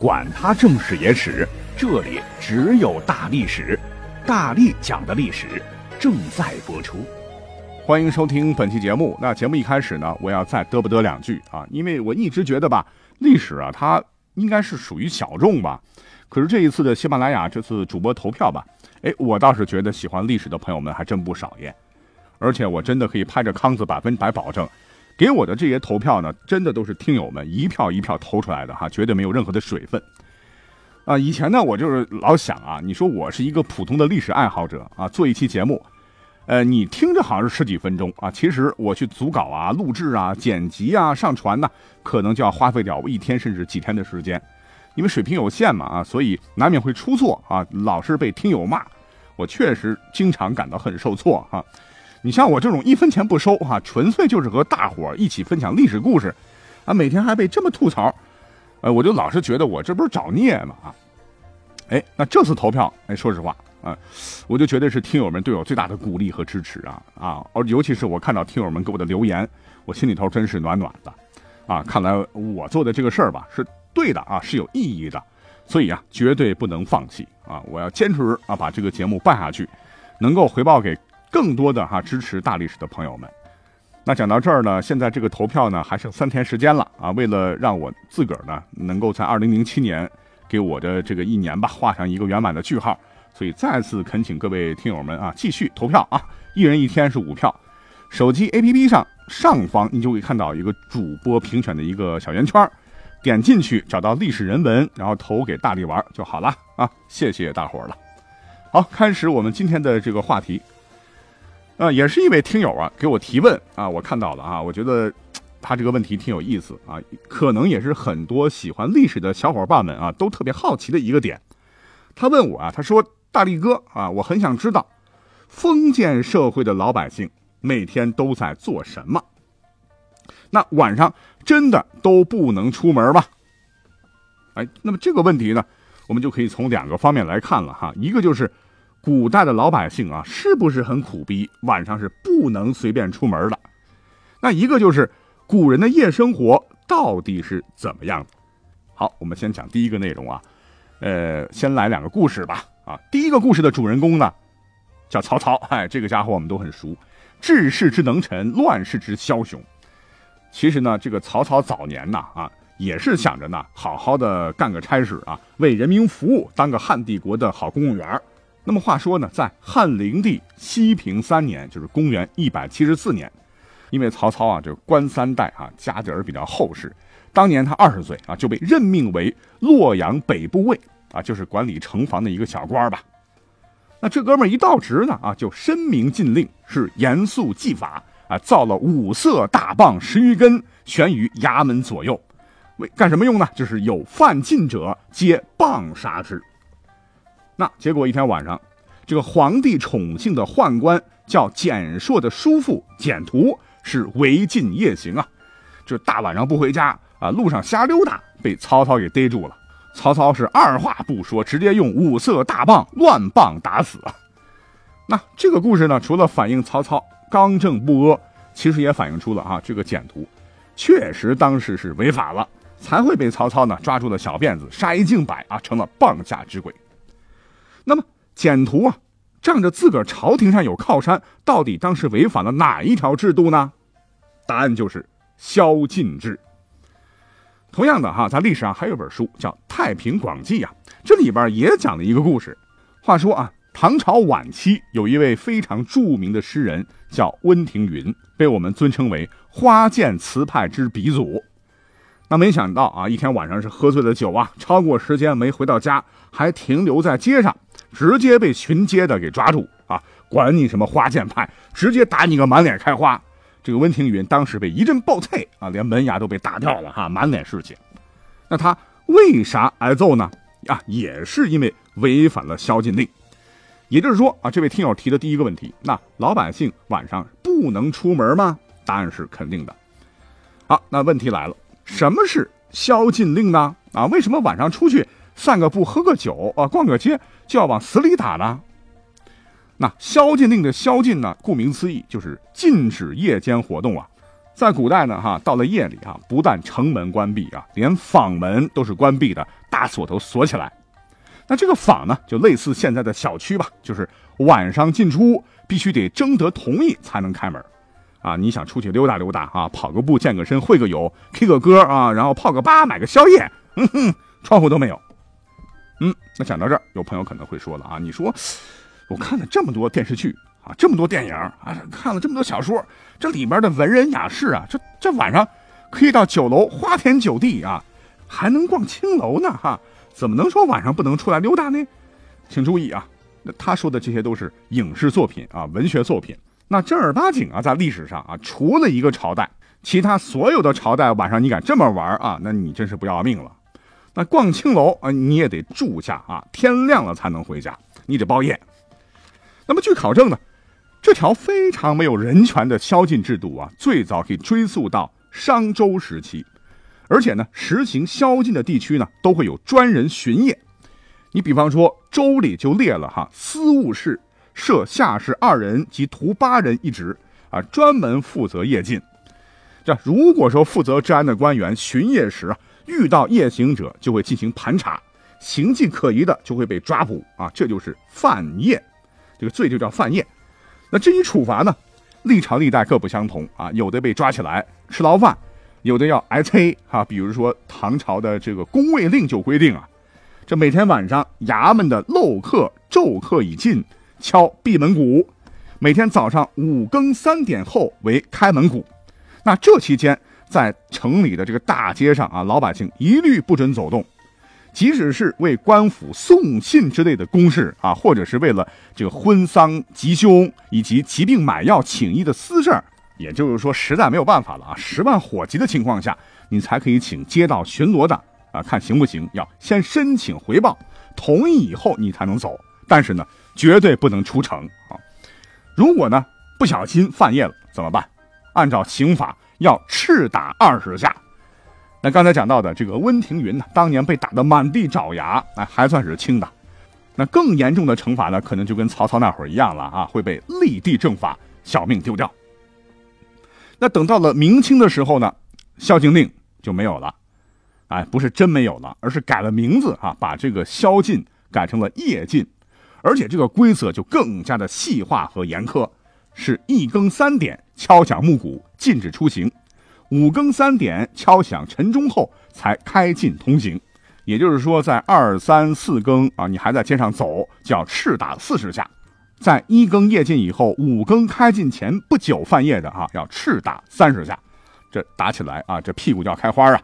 管他正史野史。这里只有大历史，大力讲的历史正在播出，欢迎收听本期节目。那节目一开始呢，我要再嘚不嘚两句啊，因为我一直觉得吧，历史啊，它应该是属于小众吧。可是这一次的喜马拉雅这次主播投票吧，哎，我倒是觉得喜欢历史的朋友们还真不少耶。而且我真的可以拍着康子百分百保证，给我的这些投票呢，真的都是听友们一票一票投出来的哈，绝对没有任何的水分。啊，以前呢，我就是老想啊，你说我是一个普通的历史爱好者啊，做一期节目，呃，你听着好像是十几分钟啊，其实我去组稿啊、录制啊、剪辑啊、上传呢，可能就要花费掉我一天甚至几天的时间，因为水平有限嘛啊，所以难免会出错啊，老是被听友骂，我确实经常感到很受挫哈。你像我这种一分钱不收哈，纯粹就是和大伙一起分享历史故事，啊，每天还被这么吐槽。呃，我就老是觉得我这不是找孽吗？啊，哎，那这次投票，哎，说实话啊，我就觉得是听友们对我最大的鼓励和支持啊啊，而尤其是我看到听友们给我的留言，我心里头真是暖暖的，啊，看来我做的这个事儿吧是对的啊，是有意义的，所以啊，绝对不能放弃啊，我要坚持啊把这个节目办下去，能够回报给更多的哈支持大历史的朋友们。那讲到这儿呢，现在这个投票呢还剩三天时间了啊！为了让我自个儿呢能够在二零零七年给我的这个一年吧画上一个圆满的句号，所以再次恳请各位听友们啊继续投票啊！一人一天是五票，手机 APP 上上方你就会看到一个主播评选的一个小圆圈，点进去找到历史人文，然后投给大力玩就好了啊！谢谢大伙儿了。好，开始我们今天的这个话题。啊，也是一位听友啊，给我提问啊，我看到了啊，我觉得他这个问题挺有意思啊，可能也是很多喜欢历史的小伙伴们啊都特别好奇的一个点。他问我啊，他说：“大力哥啊，我很想知道封建社会的老百姓每天都在做什么？那晚上真的都不能出门吗？”哎，那么这个问题呢，我们就可以从两个方面来看了哈，一个就是。古代的老百姓啊，是不是很苦逼？晚上是不能随便出门的。那一个就是古人的夜生活到底是怎么样的？好，我们先讲第一个内容啊。呃，先来两个故事吧。啊，第一个故事的主人公呢，叫曹操。哎，这个家伙我们都很熟，治世之能臣，乱世之枭雄。其实呢，这个曹操早年呢，啊，也是想着呢，好好的干个差事啊，为人民服务，当个汉帝国的好公务员。那么话说呢，在汉灵帝西平三年，就是公元一百七十四年，因为曹操啊，这官三代啊，家底儿比较厚实。当年他二十岁啊，就被任命为洛阳北部尉啊，就是管理城防的一个小官吧。那这哥们儿一到职呢啊，就申明禁令，是严肃纪法啊，造了五色大棒十余根，悬于衙门左右，为干什么用呢？就是有犯禁者，皆棒杀之。那结果一天晚上，这个皇帝宠幸的宦官叫简硕的叔父简图是违禁夜行啊，这大晚上不回家啊，路上瞎溜达，被曹操给逮住了。曹操是二话不说，直接用五色大棒乱棒打死。那这个故事呢，除了反映曹操刚正不阿，其实也反映出了啊，这个简图确实当时是违法了，才会被曹操呢抓住了小辫子，杀一儆百啊，成了棒下之鬼。那么简图啊，仗着自个儿朝廷上有靠山，到底当时违反了哪一条制度呢？答案就是宵禁制。同样的哈，在历史上还有本书叫《太平广记》啊，这里边也讲了一个故事。话说啊，唐朝晚期有一位非常著名的诗人叫温庭筠，被我们尊称为花间词派之鼻祖。那没想到啊，一天晚上是喝醉了酒啊，超过时间没回到家，还停留在街上。直接被巡街的给抓住啊！管你什么花剑派，直接打你个满脸开花。这个温庭筠当时被一阵暴啐啊，连门牙都被打掉了哈，满脸是血。那他为啥挨揍呢？啊，也是因为违反了宵禁令。也就是说啊，这位听友提的第一个问题，那老百姓晚上不能出门吗？答案是肯定的。好，那问题来了，什么是宵禁令呢？啊，为什么晚上出去散个步、喝个酒啊、逛个街就要往死里打呢？那宵禁令的宵禁呢，顾名思义就是禁止夜间活动啊。在古代呢，哈，到了夜里啊，不但城门关闭啊，连坊门都是关闭的，大锁头锁起来。那这个坊呢，就类似现在的小区吧，就是晚上进出必须得征得同意才能开门。啊，你想出去溜达溜达啊，跑个步、健个身、会个友、K 个歌啊，然后泡个吧、买个宵夜，哼哼，窗户都没有。嗯，那讲到这儿，有朋友可能会说了啊，你说我看了这么多电视剧啊，这么多电影啊，看了这么多小说，这里边的文人雅士啊，这这晚上可以到酒楼花天酒地啊，还能逛青楼呢哈，怎么能说晚上不能出来溜达呢？请注意啊，他说的这些都是影视作品啊，文学作品。那正儿八经啊，在历史上啊，除了一个朝代，其他所有的朝代晚上你敢这么玩啊，那你真是不要命了。那逛青楼啊，你也得住下啊，天亮了才能回家，你得包夜。那么据考证呢，这条非常没有人权的宵禁制度啊，最早可以追溯到商周时期，而且呢，实行宵禁的地区呢，都会有专人巡夜。你比方说，周礼就列了哈，司务室。设下士二人及徒八人一职，啊，专门负责夜禁。这如果说负责治安的官员巡夜时啊，遇到夜行者，就会进行盘查，行迹可疑的就会被抓捕啊，这就是犯夜，这个罪就叫犯夜。那至于处罚呢，历朝历代各不相同啊，有的被抓起来吃牢饭，有的要挨催啊。比如说唐朝的这个宫卫令就规定啊，这每天晚上衙门的漏客昼客已尽。敲闭门鼓，每天早上五更三点后为开门鼓。那这期间，在城里的这个大街上啊，老百姓一律不准走动。即使是为官府送信之类的公事啊，或者是为了这个婚丧吉凶以及疾病买药请医的私事儿，也就是说，实在没有办法了啊，十万火急的情况下，你才可以请街道巡逻的啊，看行不行？要先申请回报，同意以后你才能走。但是呢。绝对不能出城啊！如果呢不小心犯夜了怎么办？按照刑法要赤打二十下。那刚才讲到的这个温庭筠呢，当年被打得满地找牙，哎，还算是轻的。那更严重的惩罚呢，可能就跟曹操那会儿一样了啊，会被立地正法，小命丢掉。那等到了明清的时候呢，宵禁令就没有了，哎，不是真没有了，而是改了名字啊，把这个宵禁改成了夜禁。而且这个规则就更加的细化和严苛，是一更三点敲响木鼓，禁止出行；五更三点敲响晨钟后才开禁通行。也就是说，在二三四更啊，你还在街上走，就要赤打四十下；在一更夜禁以后，五更开禁前不久半夜的啊，要赤打三十下。这打起来啊，这屁股就要开花啊！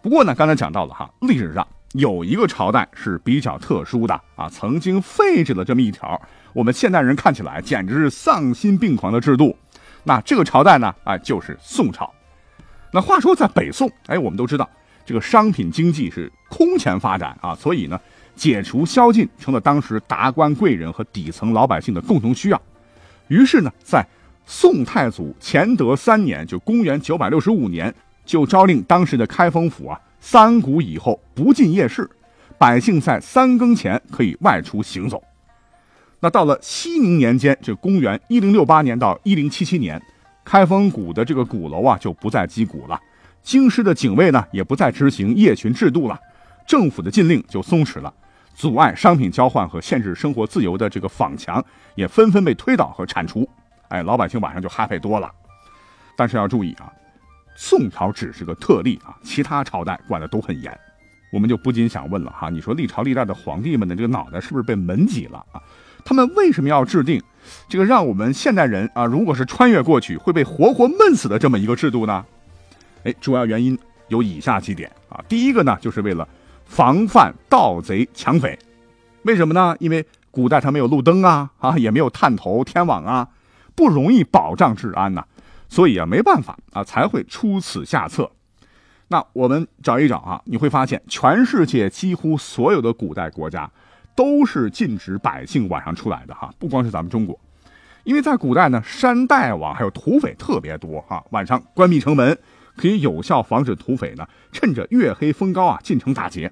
不过呢，刚才讲到了哈，历史上。有一个朝代是比较特殊的啊，曾经废止了这么一条，我们现代人看起来简直是丧心病狂的制度。那这个朝代呢，啊，就是宋朝。那话说在北宋，哎，我们都知道这个商品经济是空前发展啊，所以呢，解除宵禁成了当时达官贵人和底层老百姓的共同需要。于是呢，在宋太祖乾德三年，就公元九百六十五年，就诏令当时的开封府啊。三鼓以后不进夜市，百姓在三更前可以外出行走。那到了熙宁年间，这公元一零六八年到一零七七年，开封鼓的这个鼓楼啊就不再击鼓了，京师的警卫呢也不再执行夜巡制度了，政府的禁令就松弛了，阻碍商品交换和限制生活自由的这个坊墙也纷纷被推倒和铲除。哎，老百姓晚上就哈配多了。但是要注意啊。宋朝只是个特例啊，其他朝代管的都很严，我们就不禁想问了哈，你说历朝历代的皇帝们的这个脑袋是不是被门挤了啊？他们为什么要制定这个让我们现代人啊，如果是穿越过去会被活活闷死的这么一个制度呢？哎，主要原因有以下几点啊，第一个呢，就是为了防范盗贼抢匪，为什么呢？因为古代它没有路灯啊，啊，也没有探头天网啊，不容易保障治安呐。所以啊，没办法啊，才会出此下策。那我们找一找啊，你会发现，全世界几乎所有的古代国家都是禁止百姓晚上出来的哈，不光是咱们中国，因为在古代呢，山大王还有土匪特别多哈，晚上关闭城门，可以有效防止土匪呢趁着月黑风高啊进城打劫。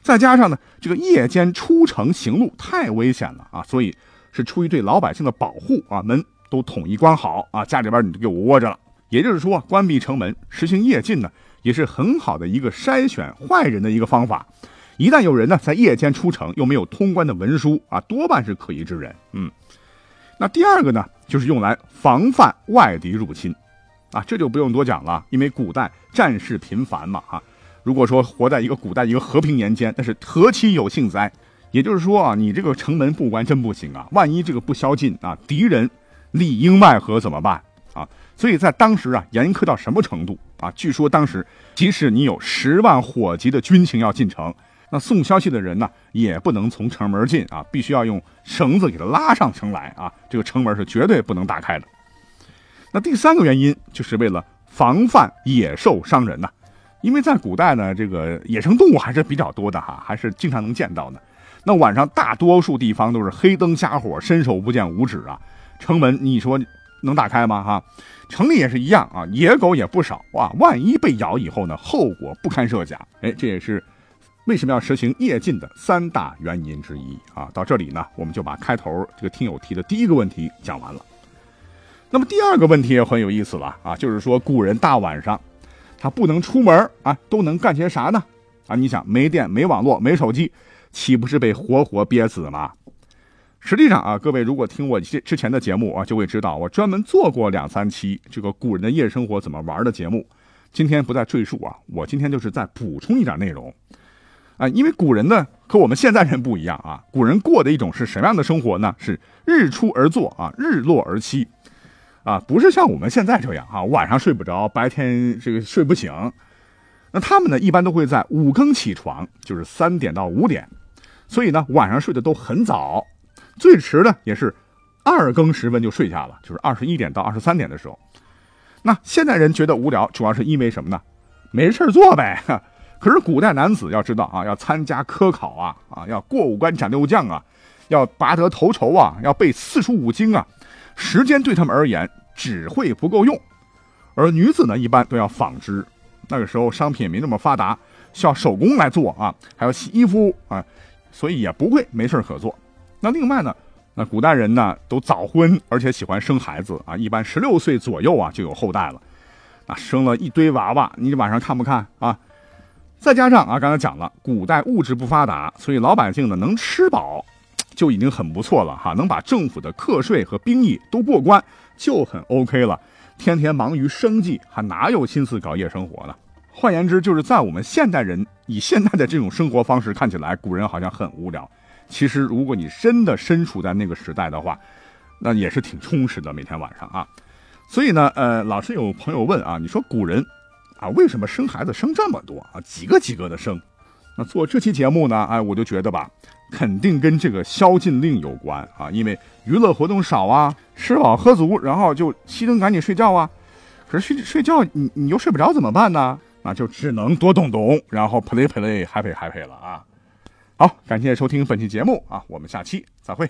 再加上呢，这个夜间出城行路太危险了啊，所以是出于对老百姓的保护啊，门都统一关好啊，家里边你就给我窝着了。也就是说，关闭城门，实行夜禁呢，也是很好的一个筛选坏人的一个方法。一旦有人呢在夜间出城，又没有通关的文书啊，多半是可疑之人。嗯，那第二个呢，就是用来防范外敌入侵，啊，这就不用多讲了，因为古代战事频繁嘛，哈。如果说活在一个古代一个和平年间，那是何其有幸哉？也就是说啊，你这个城门不关真不行啊，万一这个不宵禁啊，敌人里应外合怎么办？啊，所以在当时啊，严苛到什么程度？啊？据说当时，即使你有十万火急的军情要进城，那送消息的人呢，也不能从城门进啊，必须要用绳子给他拉上城来啊，这个城门是绝对不能打开的。那第三个原因，就是为了防范野兽伤人呐，因为在古代呢，这个野生动物还是比较多的哈，还是经常能见到的。那晚上大多数地方都是黑灯瞎火，伸手不见五指啊，城门你说。能打开吗？哈，城里也是一样啊，野狗也不少哇。万一被咬以后呢，后果不堪设想。哎，这也是为什么要实行夜禁的三大原因之一啊。到这里呢，我们就把开头这个听友提的第一个问题讲完了。那么第二个问题也很有意思了啊，就是说古人大晚上他不能出门啊，都能干些啥呢？啊，你想没电、没网络、没手机，岂不是被活活憋死吗？实际上啊，各位如果听我之之前的节目啊，就会知道我专门做过两三期这个古人的夜生活怎么玩的节目。今天不再赘述啊，我今天就是再补充一点内容啊，因为古人呢和我们现在人不一样啊，古人过的一种是什么样的生活呢？是日出而作啊，日落而息啊，不是像我们现在这样啊，晚上睡不着，白天这个睡不醒。那他们呢，一般都会在五更起床，就是三点到五点，所以呢，晚上睡得都很早。最迟呢也是二更时分就睡下了，就是二十一点到二十三点的时候。那现代人觉得无聊，主要是因为什么呢？没事做呗。可是古代男子要知道啊，要参加科考啊，啊，要过五关斩六将啊，要拔得头筹啊，要背四书五经啊，时间对他们而言只会不够用。而女子呢，一般都要纺织，那个时候商品没那么发达，需要手工来做啊，还要洗衣服啊，所以也不会没事可做。那另外呢，那古代人呢都早婚，而且喜欢生孩子啊，一般十六岁左右啊就有后代了，那生了一堆娃娃，你晚上看不看啊？再加上啊，刚才讲了，古代物质不发达，所以老百姓呢能吃饱就已经很不错了哈，能把政府的课税和兵役都过关就很 OK 了，天天忙于生计，还哪有心思搞夜生活呢？换言之，就是在我们现代人以现在的这种生活方式看起来，古人好像很无聊。其实，如果你真的身处在那个时代的话，那也是挺充实的。每天晚上啊，所以呢，呃，老是有朋友问啊，你说古人啊，为什么生孩子生这么多啊，几个几个的生？那做这期节目呢，哎，我就觉得吧，肯定跟这个宵禁令有关啊，因为娱乐活动少啊，吃饱喝足，然后就熄灯赶紧睡觉啊。可是睡睡觉，你你又睡不着怎么办呢？那就只能多动动，然后 play play happy happy 了啊。好，感谢收听本期节目啊，我们下期再会。